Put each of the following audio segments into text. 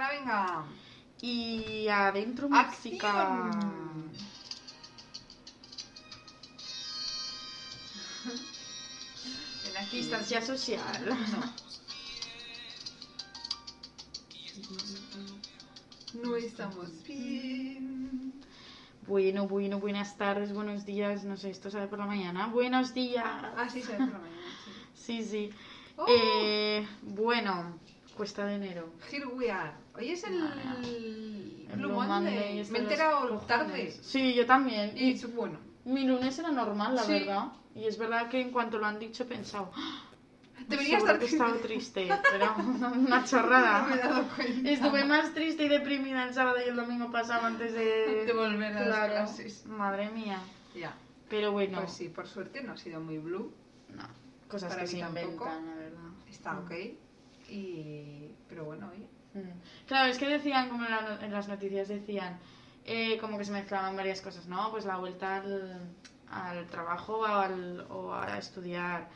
Ahora venga. Y adentro música. Acción. Distancia social. No estamos bien. Bueno, bueno, buenas tardes, buenos días. No sé, esto sale por la mañana. Buenos días. Ah, sí, se ve por la mañana. Sí. Sí, sí. Oh. Eh, bueno, cuesta de enero. Here we are. Hoy es el, El Blue Monday. Monday Me he enterado tarde. Sí, yo también. Y Y bueno. mi lunes era normal, la Sí. verdad. Y es verdad que en cuanto lo han dicho he pensado, "Ah, Debería estar que he estado triste, pero una No chorrada. me he dado cuenta. Estuve más triste y deprimida el sábado y el domingo pasado antes de, De volver a las Claro. clases. Madre mía. Ya. Pero bueno, Pues sí, por suerte no ha sido muy blue. no, cosas Para que se inventan, la verdad. Está ok. Y... Pero bueno, oye. Mm. Claro, es que decían, como en, la- en las noticias decían, eh, como que se mezclaban varias cosas, ¿no? Pues la vuelta al, al trabajo o, al- o a estudiar.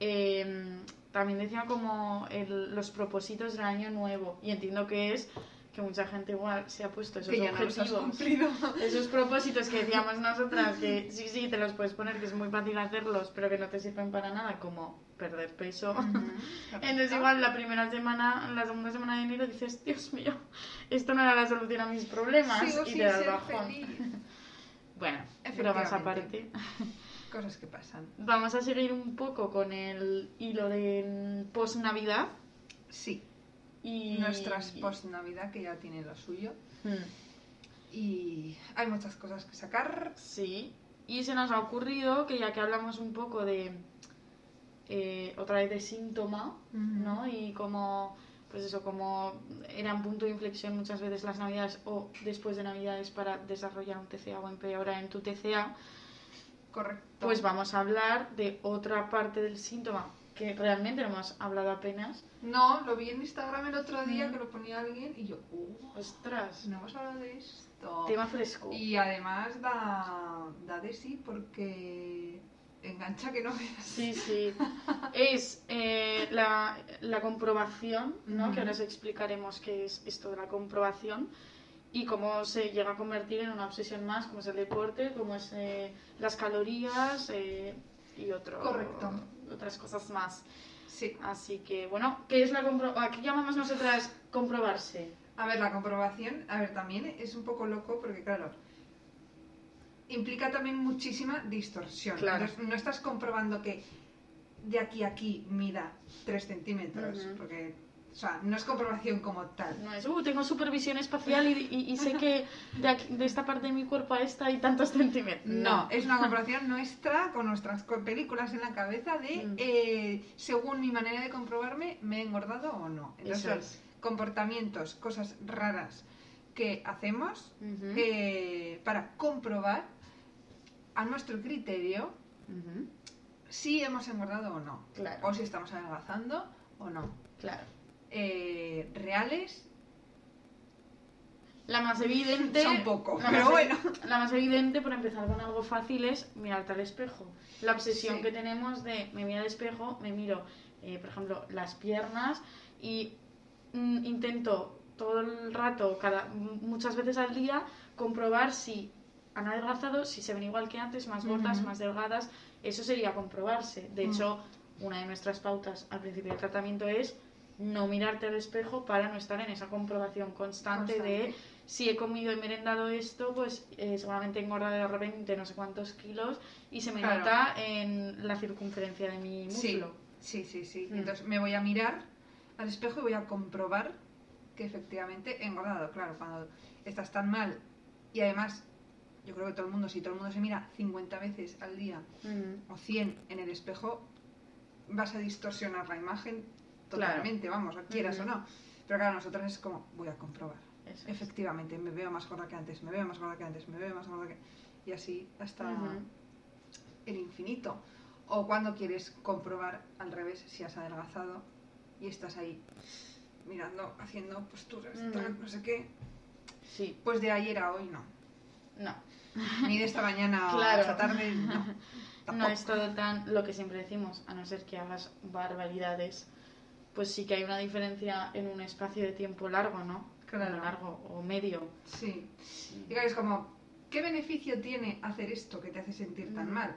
Eh, también decían como el- los propósitos del año nuevo. Y entiendo que es que mucha gente igual se ha puesto esos Que no objetivos. Esos propósitos que decíamos nosotras, que sí, sí, te los puedes poner, que es muy fácil hacerlos, pero que no te sirven para nada, como perder peso. Entonces igual la primera semana, la segunda semana de enero dices, Dios mío, esto no era la solución a mis problemas Sigo y te da el ser bajón. Bueno, bromas aparte. Cosas que pasan. Vamos a seguir un poco con el hilo de post-Navidad Sí. y... Nuestras post-Navidad que ya tienen lo suyo. Hmm, Y hay muchas cosas que sacar. Sí, y se nos ha ocurrido que ya que hablamos un poco de... eh, otra vez de síntoma, ¿no? Y como, pues eso, como eran punto de inflexión muchas veces las navidades o después de navidades para desarrollar un TCA o empeorar en tu TCA, Correcto. pues vamos a hablar de otra parte del síntoma que realmente no hemos hablado apenas. No, lo vi en Instagram el otro día Mm. que lo ponía alguien y yo, uh, Ostras, no hemos hablado de esto. tema fresco. Y además da, da de sí porque engancha que no veas. Sí, sí. Es eh, la, la comprobación, ¿no? Que ahora os explicaremos qué es esto de la comprobación y cómo se llega a convertir en una obsesión más, como es el deporte, como es eh, las calorías eh, y otro, Correcto. otras cosas más. Sí. Así que, bueno, ¿qué es la comprobación? ¿A qué llamamos nosotras comprobarse? A ver, la comprobación, a ver, también es un poco loco porque, claro, implica también muchísima distorsión. Claro. Entonces, no estás comprobando que de aquí a aquí mida 3 centímetros, porque, o sea, no es comprobación como tal. No es, uh, tengo supervisión espacial y, y- y sé que de, aquí- de esta parte de mi cuerpo a esta hay tantos centímetros. No, es una comprobación nuestra con nuestras películas en la cabeza de, Mm. eh, según mi manera de comprobarme, ¿me he engordado o no? Entonces, Eso es. comportamientos, cosas raras que hacemos eh, para comprobar a nuestro criterio si hemos engordado o no. Claro. O si estamos adelgazando o no. Claro. Eh, reales La más evidente. son poco, la pero más- bueno. La más evidente, por empezar con algo fácil, es mirarte al espejo. La obsesión Sí. que tenemos de me miro al espejo, me miro, eh, por ejemplo, las piernas y mm, intento todo el rato, cada, muchas veces al día, comprobar si han adelgazado, si se ven igual que antes, más gordas, más delgadas. Eso sería comprobarse. De hecho, una de nuestras pautas al principio del tratamiento es no mirarte al espejo para no estar en esa comprobación constante, de si he comido y merendado esto, pues eh, seguramente engorda de repente no sé cuántos kilos y se me Claro. nota en la circunferencia de mi Sí, muslo. sí, sí, sí. Mm. Entonces me voy a mirar al espejo y voy a comprobar que efectivamente he engordado. Claro, cuando estás tan mal y además yo creo que todo el mundo, si todo el mundo se mira 50 veces al día Mm, o 100 en el espejo, vas a distorsionar la imagen Claro. totalmente, vamos, quieras o no. Pero claro, nosotros es como, voy a comprobar. eso es. Efectivamente, me veo más gorda que antes, me veo más gorda que antes, me veo más gorda que... Y así hasta el infinito. O cuando quieres comprobar al revés si has adelgazado y estás ahí mirando, haciendo posturas, tal, no sé qué. Sí, Pues de ayer a hoy no. no. Ni de esta mañana Claro. a esta tarde, no. No es todo tan lo que siempre decimos, a no ser que hagas barbaridades, pues sí que hay una diferencia en un espacio de tiempo largo, ¿no? Claro. largo o medio. Sí. Y claro, es como, ¿qué beneficio tiene hacer esto que te hace sentir tan Ujú. mal?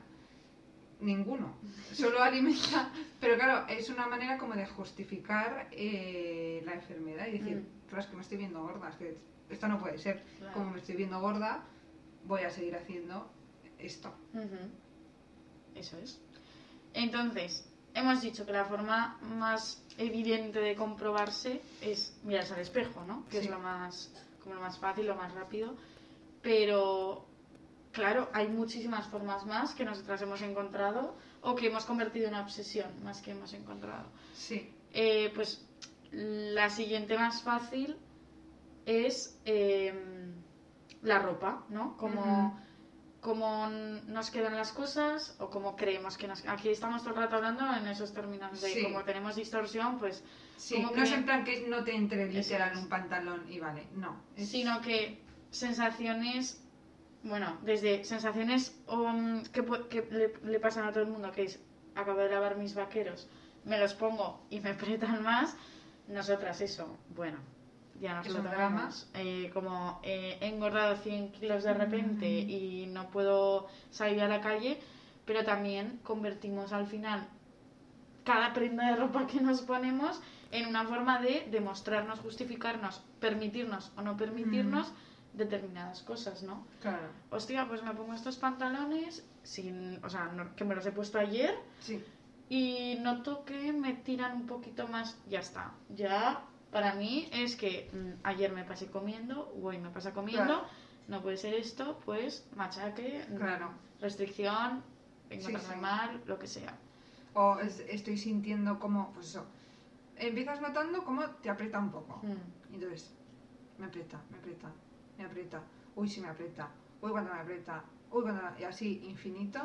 Ninguno. Solo alimenta. Pero claro, es una manera como de justificar eh, la enfermedad y decir, Mm. claro, es que me estoy viendo gorda, es que esto no puede ser. Claro. Como me estoy viendo gorda, voy a seguir haciendo esto. Eso es. Entonces, hemos dicho que la forma más evidente de comprobarse es mirarse al espejo, ¿no? Que Sí. es lo más, como lo más fácil, lo más rápido. Pero, claro, hay muchísimas formas más que nosotras hemos encontrado o que hemos convertido en una obsesión, más que hemos encontrado. Sí. Eh, pues la siguiente más fácil es eh, la ropa, ¿no? Como, nos quedan las cosas o como creemos que nos... Aquí estamos todo el rato hablando en esos términos de Sí. como tenemos distorsión, pues... Sí, Como no es en plan que no te entre literal es. un pantalón y vale, no. es- Sino que sensaciones... Bueno, desde sensaciones um, que le, le pasan a todo el mundo, que es acabo de lavar mis vaqueros, me los pongo y me apretan más, nosotras eso, bueno, ya nos lo tomamos. Eh, como eh, he engordado 100 kilos de repente Mm. y no puedo salir a la calle, pero también convertimos al final cada prenda de ropa que nos ponemos en una forma de demostrarnos, justificarnos, permitirnos o no permitirnos determinadas cosas, ¿no? Claro. Hostia, pues me pongo estos pantalones sin, o sea, no- que me los he puesto ayer Sí. y noto que me tiran un poquito más, ya está. Ya para mí es que mm, ayer me pasé comiendo, hoy me pasa comiendo, Claro. no puede ser esto, pues machaque, mm, Claro. restricción, encontrarme sí. mal, lo que sea. O es- estoy sintiendo como, pues eso, empiezas notando cómo te aprieta un poco. Mm. Y Entonces, me aprieta, me aprieta, me aprieta. Uy, sí me aprieta. Uy, cuando me aprieta. Uy, cuando... Y así, infinito.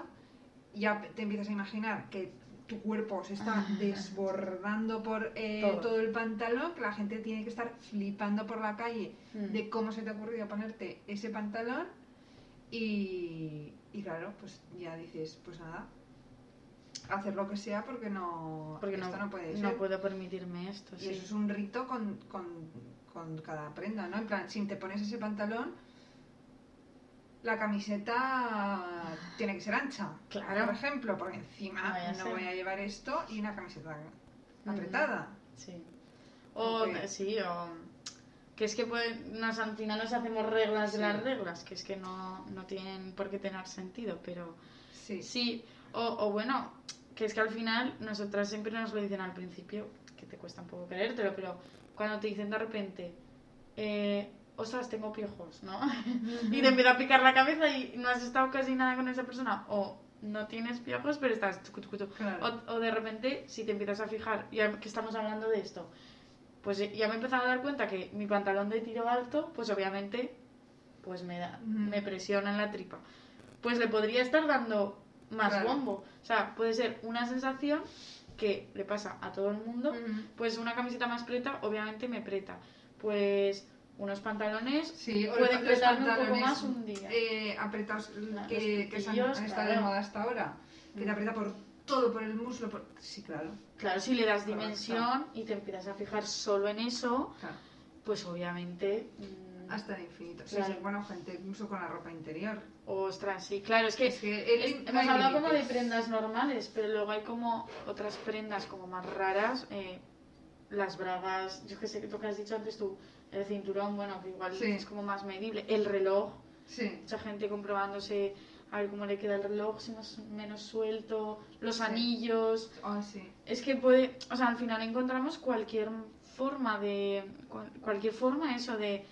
Y ya te empiezas a imaginar que tu cuerpo se está desbordando por eh, Todo. todo. el pantalón, que la gente tiene que estar flipando por la calle Mm. de cómo se te ha ocurrido ponerte ese pantalón. Y, y claro, pues ya dices, pues nada, hacer lo que sea porque no, Porque esto no, no, puede no ser. puedo permitirme esto, Y sí. eso es un rito con, con, con cada prenda, ¿no? En plan, si te pones ese pantalón, la camiseta tiene que ser ancha. Claro. Por ejemplo, porque encima No ser. voy a llevar esto y una camiseta apretada. Sí. O, sí, o... Que es que puede- nos, al final nos hacemos reglas de las reglas, que es que no, no tienen por qué tener sentido, pero Sí. sí. O, o bueno, que es que al final nosotras siempre nos lo dicen al principio, que te cuesta un poco creértelo, pero cuando te dicen de repente, eh, ostras, tengo piojos, ¿no? y te empieza a picar la cabeza y no has estado casi nada con esa persona, o no tienes piojos, pero estás... Claro. O, o de repente, si te empiezas a fijar, ya que estamos hablando de esto, pues ya me he empezado a dar cuenta que mi pantalón de tiro alto, pues obviamente, pues me, da, me presiona en la tripa. Pues le podría estar dando más Claro. bombo. O sea, puede ser una sensación que le pasa a todo el mundo. Pues una camiseta más preta, obviamente me preta. Pues unos pantalones Sí, pueden los pretarme un poco más un día. eh, apretados Los que, que estado claro. de moda hasta ahora. Que te Mm. aprieta por todo, por el muslo. Por... Sí, claro. Claro, si le das Correcto. dimensión y te empiezas a fijar solo en eso, claro. pues obviamente... mm, Hasta el infinito. Sí, Claro. sí, bueno, gente incluso con la ropa interior. Ostras, sí, claro, es que, Es que el- es- hemos hablado como de prendas normales, pero luego hay como otras prendas como más raras, eh, las bragas, yo que sé, lo que has dicho antes tú, el cinturón, bueno, que igual Sí. es como más medible, el reloj, Sí. mucha gente comprobándose a ver cómo le queda el reloj, si más menos suelto, los Sí. anillos, Oh, sí. es que puede, o sea, al final encontramos cualquier forma de, cual- cualquier forma eso de,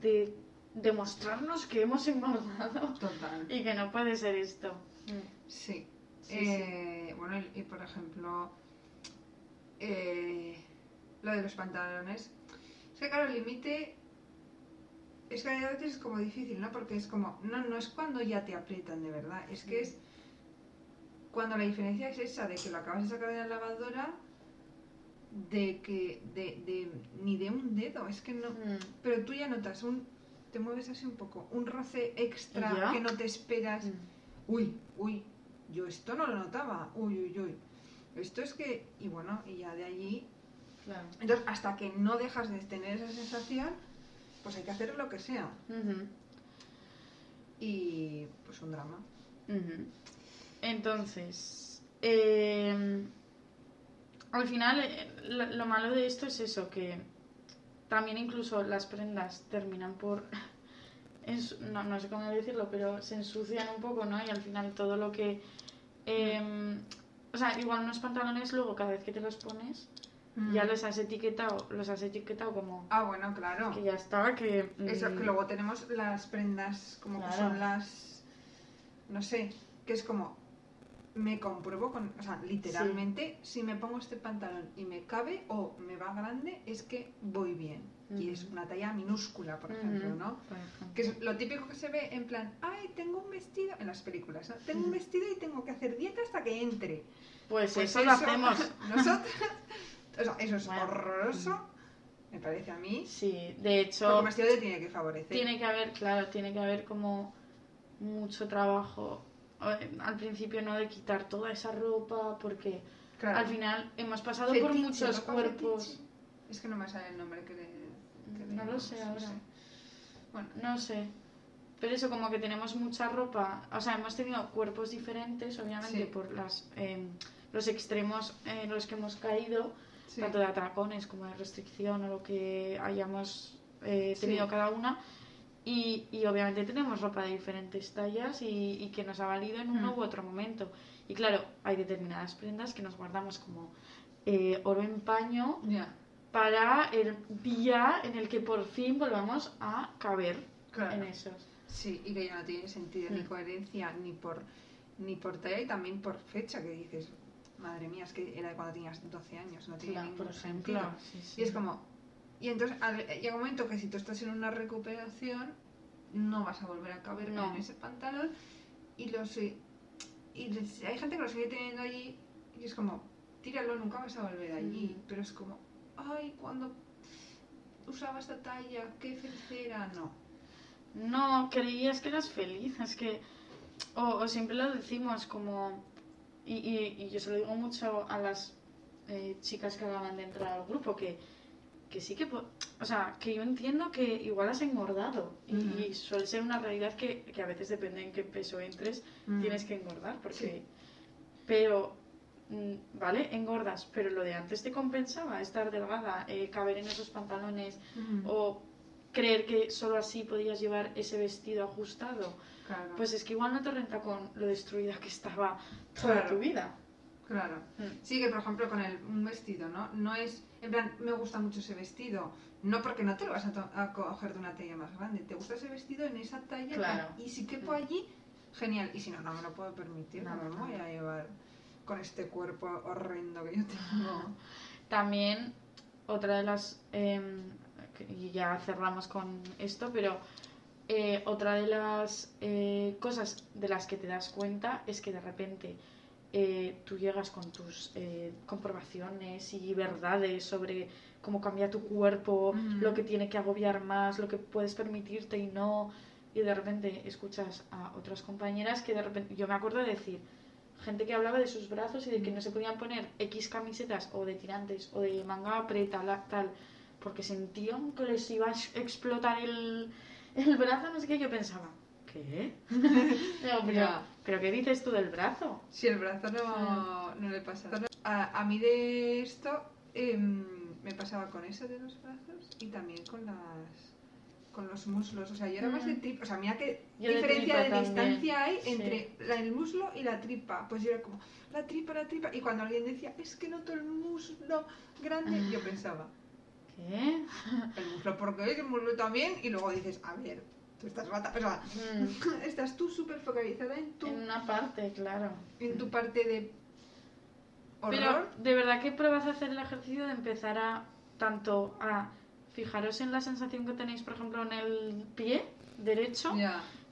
de demostrarnos que hemos engordado Total. y que no puede ser esto. Sí. Sí, Eh, Bueno, y, y por ejemplo, eh, lo de los pantalones. Es que, claro, el límite. Es que a veces es como difícil, ¿no? Porque es como. No, no es cuando ya te aprietan de verdad. Es que es. Cuando la diferencia es esa, de que lo acabas de sacar de la lavadora, de que. De, de- ni de un dedo. Es que no. Mm. Pero tú ya notas un. Te mueves así un poco. Un roce extra ¿Ya? que no te esperas. Mm. Uy, uy, yo esto no lo notaba. Uy, uy, uy. Esto es que. Y bueno, y ya de allí. Claro. Entonces, hasta que no dejas de tener esa sensación, pues hay que hacer lo que sea. Y pues un drama. Entonces, eh, al final, eh, lo, lo malo de esto es eso, que también incluso las prendas terminan por... no, no sé cómo decirlo, pero se ensucian un poco, ¿no? Y al final todo lo que... eh, o sea, igual unos pantalones luego cada vez que te los pones ya Mm. los has etiquetado, los has etiquetado como Ah, bueno, claro. que ya está, que... Eso, mm, que luego tenemos las prendas como que son las. No sé, que es como. Me compruebo con. O sea, literalmente, si me pongo este pantalón y me cabe o me va grande, es que voy bien. Y es Ujú. una talla minúscula, por ejemplo, ¿no? por ejemplo. Que es lo típico que se ve en plan, ay, tengo un vestido, en las películas, ¿no? Tengo un vestido y tengo que hacer dieta hasta que entre. Pues, Pues eso, lo hacemos. Nosotros. O sea, eso es Bueno. horroroso, me parece a mí. Sí, de Porque hecho, vestido te tiene que favorecer. tiene que haber, claro, tiene que haber como mucho trabajo eh, al principio, ¿no? De quitar toda esa ropa, porque Claro. al final hemos pasado por muchos cuerpos. fetiche. Es que no me sale el nombre que le. que le No lo sé ahora. Bueno, No sé. Pero eso, como que tenemos mucha ropa. O sea, hemos tenido cuerpos diferentes, obviamente, Sí. por las, eh, los extremos en los que hemos caído, sí. tanto de atracones como de restricción o lo que hayamos eh, Sí. tenido cada una. Y, y obviamente tenemos ropa de diferentes tallas y, y que nos ha valido en uno Mm. u otro momento. Y claro, hay determinadas prendas que nos guardamos como eh, oro en paño Ya, para el día en el que por fin volvamos a caber claro. en esos. Sí, y que ya no tiene sentido ni Mm. coherencia ni por ni por talla y también por fecha que dices, madre mía, es que era de cuando tenías 12 años, no tiene Claro, ningún por ejemplo. sentido. sí, sí. Y es como, y entonces llega un momento que si tú estás en una recuperación, no vas a volver a caber No. en ese pantalón y lo sé. Y hay gente que lo sigue teniendo allí y es como, tíralo, nunca vas a volver allí. Mm. Pero es como, ay, cuando usaba esta talla, qué feliz era. No. No, creías que eras feliz, es que... O, o siempre lo decimos como... Y, y- y yo se lo digo mucho a las eh, chicas que acaban de entrar al grupo, que, que sí que... O sea, que yo entiendo que igual has engordado. y, y suele ser una realidad que, que a veces depende en qué peso entres, tienes que engordar, porque... Sí. Pero... mm, Vale, engordas, pero lo de antes te compensaba estar delgada, eh, caber en esos pantalones, o creer que solo así podías llevar ese vestido ajustado, Claro. pues es que igual no te renta con lo destruida que estaba toda Claro. tu vida. Claro. Mm. Sí, que por ejemplo con el, un vestido, ¿no? No es, en plan, me gusta mucho ese vestido. No porque no te lo vas a, to- a coger de una talla más grande. Te gusta ese vestido en esa talla. Claro. Y si quepo Mm. allí, genial. Y si no, no me lo puedo permitir. No, No, me voy a llevar con este cuerpo horrendo que yo tengo. También otra de las... em, y ya cerramos con esto, pero eh, otra de las eh, cosas de las que te das cuenta es que de repente eh, tú llegas con tus eh, comprobaciones y verdades sobre cómo cambia tu cuerpo, lo que tiene que agobiar más, lo que puedes permitirte y no. Y de repente escuchas a otras compañeras que de repente, yo me acuerdo de decir, gente que hablaba de sus brazos y de que no se podían poner X camisetas o de tirantes o de manga aprieta, tal, porque sentían que les iba a ex- explotar el, el brazo, no sé qué, yo pensaba, ¿qué? Digo, pero, Ya. ¿pero qué dices tú del brazo? Si el brazo no, no le pasa. A, a mí de esto em, me pasaba con eso de los brazos y también con las con los muslos. O sea, yo era más de Mm. tripa. O sea, mira qué Yo diferencia de, distancia hay sí. entre la- el muslo y la tripa. Pues yo era como, la tripa, la tripa. Y cuando alguien decía, es que noto el muslo grande, yo pensaba, ¿Qué? el muslo porque es, el muslo también. Y luego dices, a ver, tú estás rata. O sea, Mm, estás tú súper focalizada en tu, en una parte, claro. en tu parte de horror. Pero de verdad que pruebas a hacer el ejercicio de empezar a tanto a fijaros en la sensación que tenéis, por ejemplo, en el pie derecho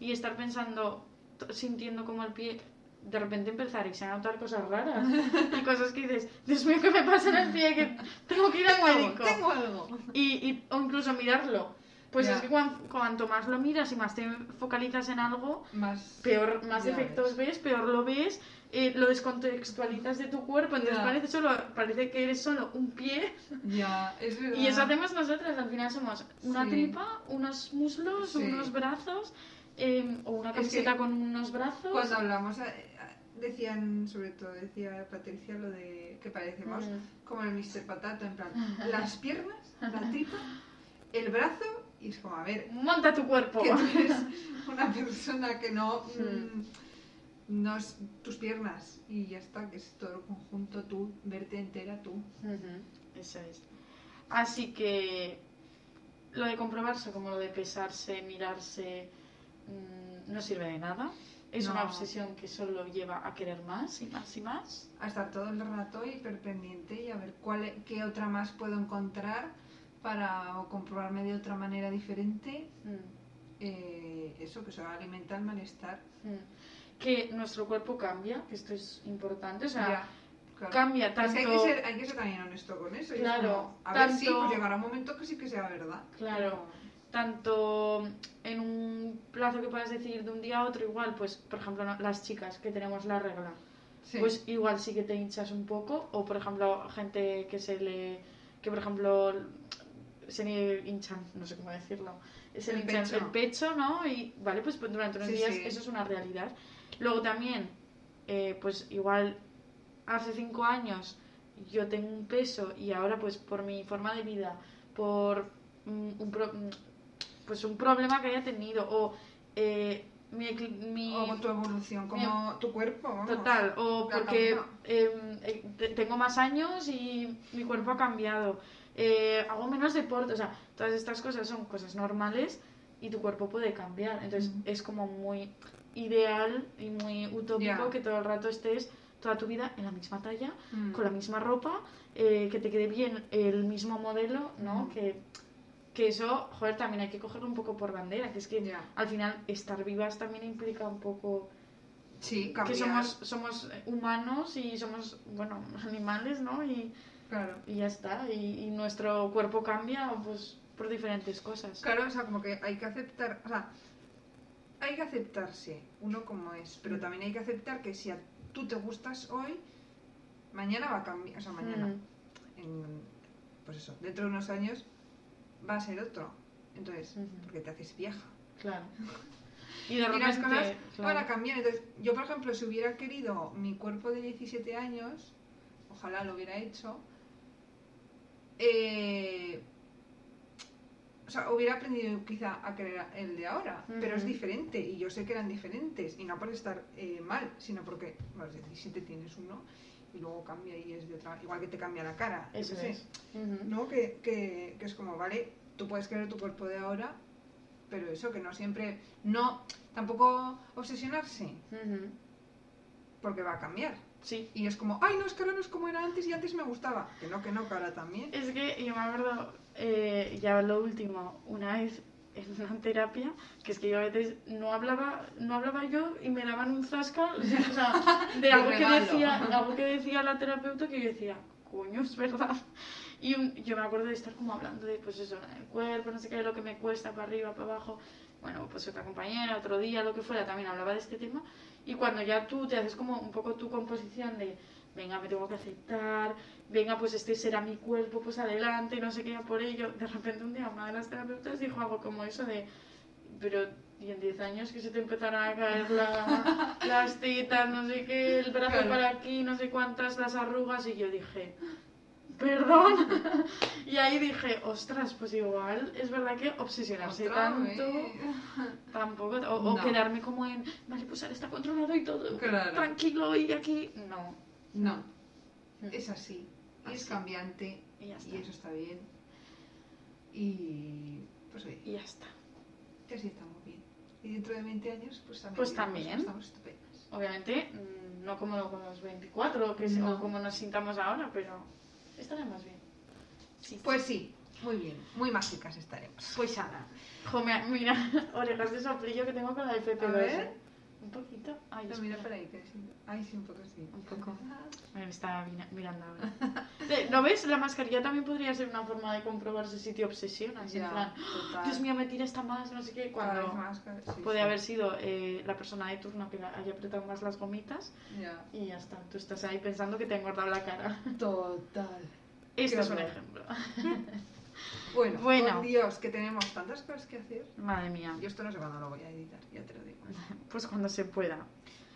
y estar pensando, sintiendo como el pie de repente empezaréis a notar cosas raras y cosas que dices, Dios mío, ¿qué me pasa en el pie? Que tengo que ir al médico. tengo algo. Y, y- o incluso mirarlo. Pues Ya. es que cuan- cuanto más lo miras y más te focalizas en algo, Más. peor, más defectos ves. ves, peor lo ves, eh, lo descontextualizas de tu cuerpo, entonces Ya. parece solo, parece que eres solo un pie Ya, es verdad. y eso hacemos nosotras, al final somos una Sí. tripa, unos muslos, Sí. unos brazos, eh, o una Es camiseta que con unos brazos. Cuando hablamos, eh, decían, sobre todo decía Patricia, lo de que parecemos Mm. como el Mr. Patata, en plan, las piernas, la tripa, el brazo, y es como, a ver, Monta tu cuerpo. que tú eres una persona que no. Mm. no es tus piernas y ya está, que es todo el conjunto, tú, verte entera tú. Eso es. Así que lo de comprobarse como lo de pesarse, mirarse, mm, no sirve de nada. Es una obsesión que solo lleva a querer más y más y más. A estar todo el rato hiperpendiente y a ver cuál, e- qué otra más puedo encontrar para o comprobarme de otra manera diferente. Mm, eh, eso, que se alimenta el malestar. mm. Que nuestro cuerpo cambia, que esto es importante. O sea, Ya, claro. cambia Es que hay, que tanto- ser, hay que ser también honesto con eso. y es Claro, como, a ver, sí, pues llegará un momento que sí que sea verdad. Claro. Tanto en un plazo que puedas decir de un día a otro igual, pues por ejemplo las chicas que tenemos la regla, Sí. pues igual sí que te hinchas un poco o por ejemplo gente que se le que por ejemplo se le hinchan, no sé cómo decirlo, se le El hinchan pecho. el pecho, ¿no? Y vale, pues durante unos Sí, días sí. eso es una realidad. Luego también, eh, pues igual hace cinco años yo tengo un peso y ahora pues por mi forma de vida, por mm, un, mm, pues un problema que haya tenido o eh, mi, mi- O tu evolución, como tu cuerpo. vamos. Total, o La porque cambia. eh, te- tengo más años y mi cuerpo ha cambiado. Eh, hago menos deporte, o sea, todas estas cosas son cosas normales y tu cuerpo puede cambiar. Entonces Mm. es como muy ideal y muy utópico que todo el rato estés toda tu vida en la misma talla, Mm. con la misma ropa, que te quede bien el mismo modelo, ¿no? Mm. Que, que eso, joder, también hay que cogerlo un poco por bandera, que es que Ya. al final estar vivas también implica un poco Sí, que somos, somos humanos y somos, bueno, animales, ¿no? Y, Claro. y ya está. Y, y nuestro cuerpo cambia pues por diferentes cosas. Claro, o sea, como que hay que aceptar, o sea, hay que aceptarse uno como es, pero también hay que aceptar que si a tú te gustas hoy, mañana va a cambiar, o sea, mañana, Mm. en- pues eso, dentro de unos años va a ser otro. Entonces, porque te haces vieja. Claro. Y de Y las cosas claro. van a cambiar. Entonces, yo, por ejemplo, si hubiera querido mi cuerpo de 17 años, ojalá lo hubiera hecho, eh, o sea, hubiera aprendido quizá a querer el de ahora, pero es diferente y yo sé que eran diferentes y no por estar eh, mal, sino porque a los 17 tienes uno y luego cambia y es de otra, igual que te cambia la cara. Eso es. ¿no? Que, que, que es como, vale, tú puedes querer tu cuerpo de ahora, pero eso, que no siempre, no, tampoco obsesionarse, porque va a cambiar. Sí. Y es como, ay, no, es que ahora no es como era antes y antes me gustaba. Que no, que no, que ahora también. Es que yo me acuerdo, eh, ya lo último, una vez en una terapia, que es que yo a veces no hablaba, no hablaba yo y me daban un zasca, o sea, de algo que decía, algo que decía la terapeuta que yo decía, coño, es verdad. Y un- yo me acuerdo de estar como hablando de, pues eso, el cuerpo, no sé qué, lo que me cuesta para arriba, para abajo. Bueno, pues otra compañera, otro día, lo que fuera, también hablaba de este tema. Y cuando ya tú te haces como un poco tu composición de, venga, me tengo que aceptar, venga, pues este será mi cuerpo, pues adelante, no sé qué, por ello. De repente un día una de las terapeutas dijo algo como eso de, pero y en 10 años que se te empezarán a caer la- las tetas, no sé qué, el brazo Claro. para aquí, no sé cuántas, las arrugas, y yo dije, perdón. y ahí dije, ostras, pues igual es verdad que obsesionarse Otra tanto vez. tampoco, o, quedarme como en, vale, pues ahora está controlado y todo, Claro. tranquilo y aquí, no. No, es así. Y es cambiante. Y ya está. Y eso está bien. Y pues oye, Y ya está. que así estamos bien. Y dentro de 20 años, pues también. Pues diremos también. Estamos estupendas. Obviamente, mm, no como con los 24 que No. o como nos sintamos ahora, pero estaremos bien. Sí. Pues sí, muy bien. Muy mágicas estaremos. Pues Ana. Jo, mira, mira, orejas de soplillo que tengo con la FP2. A ver. Un poquito. Ay, No, mira por ahí, que sí. Ay, sí, un poco sí. Un poco. Me estaba mira- mirando ahora. Eh, ¿No ves? La mascarilla también podría ser una forma de comprobarse si te obsesionas. En Ya, plan, total. Dios mío, me tira esta más, no sé qué. Cuando más, cada- sí, puede sí. haber sido eh, la persona de turno que haya apretado más las gomitas Ya. y ya está. Tú estás ahí pensando que te ha engordado la cara. Total. Este Qué es un ejemplo. Bueno, Bueno. por Dios, que tenemos tantas cosas que hacer. Madre mía. Yo esto no sé cuándo lo voy a editar, ya te lo digo. Pues cuando se pueda.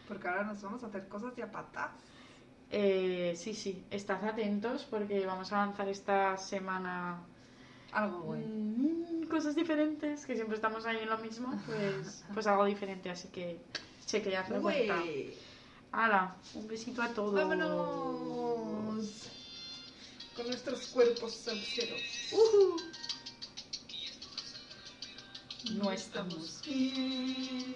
Porque ahora nos vamos a hacer cosas de a. Eh, sí, sí, estad atentos porque vamos a lanzar esta semana Algo bueno. mm, cosas diferentes, que siempre estamos ahí en lo mismo, pues, pues algo diferente, así que chequeadlo. Hala, un besito a todos. Vámonos. Con nuestros cuerpos salseros. No estamos bien.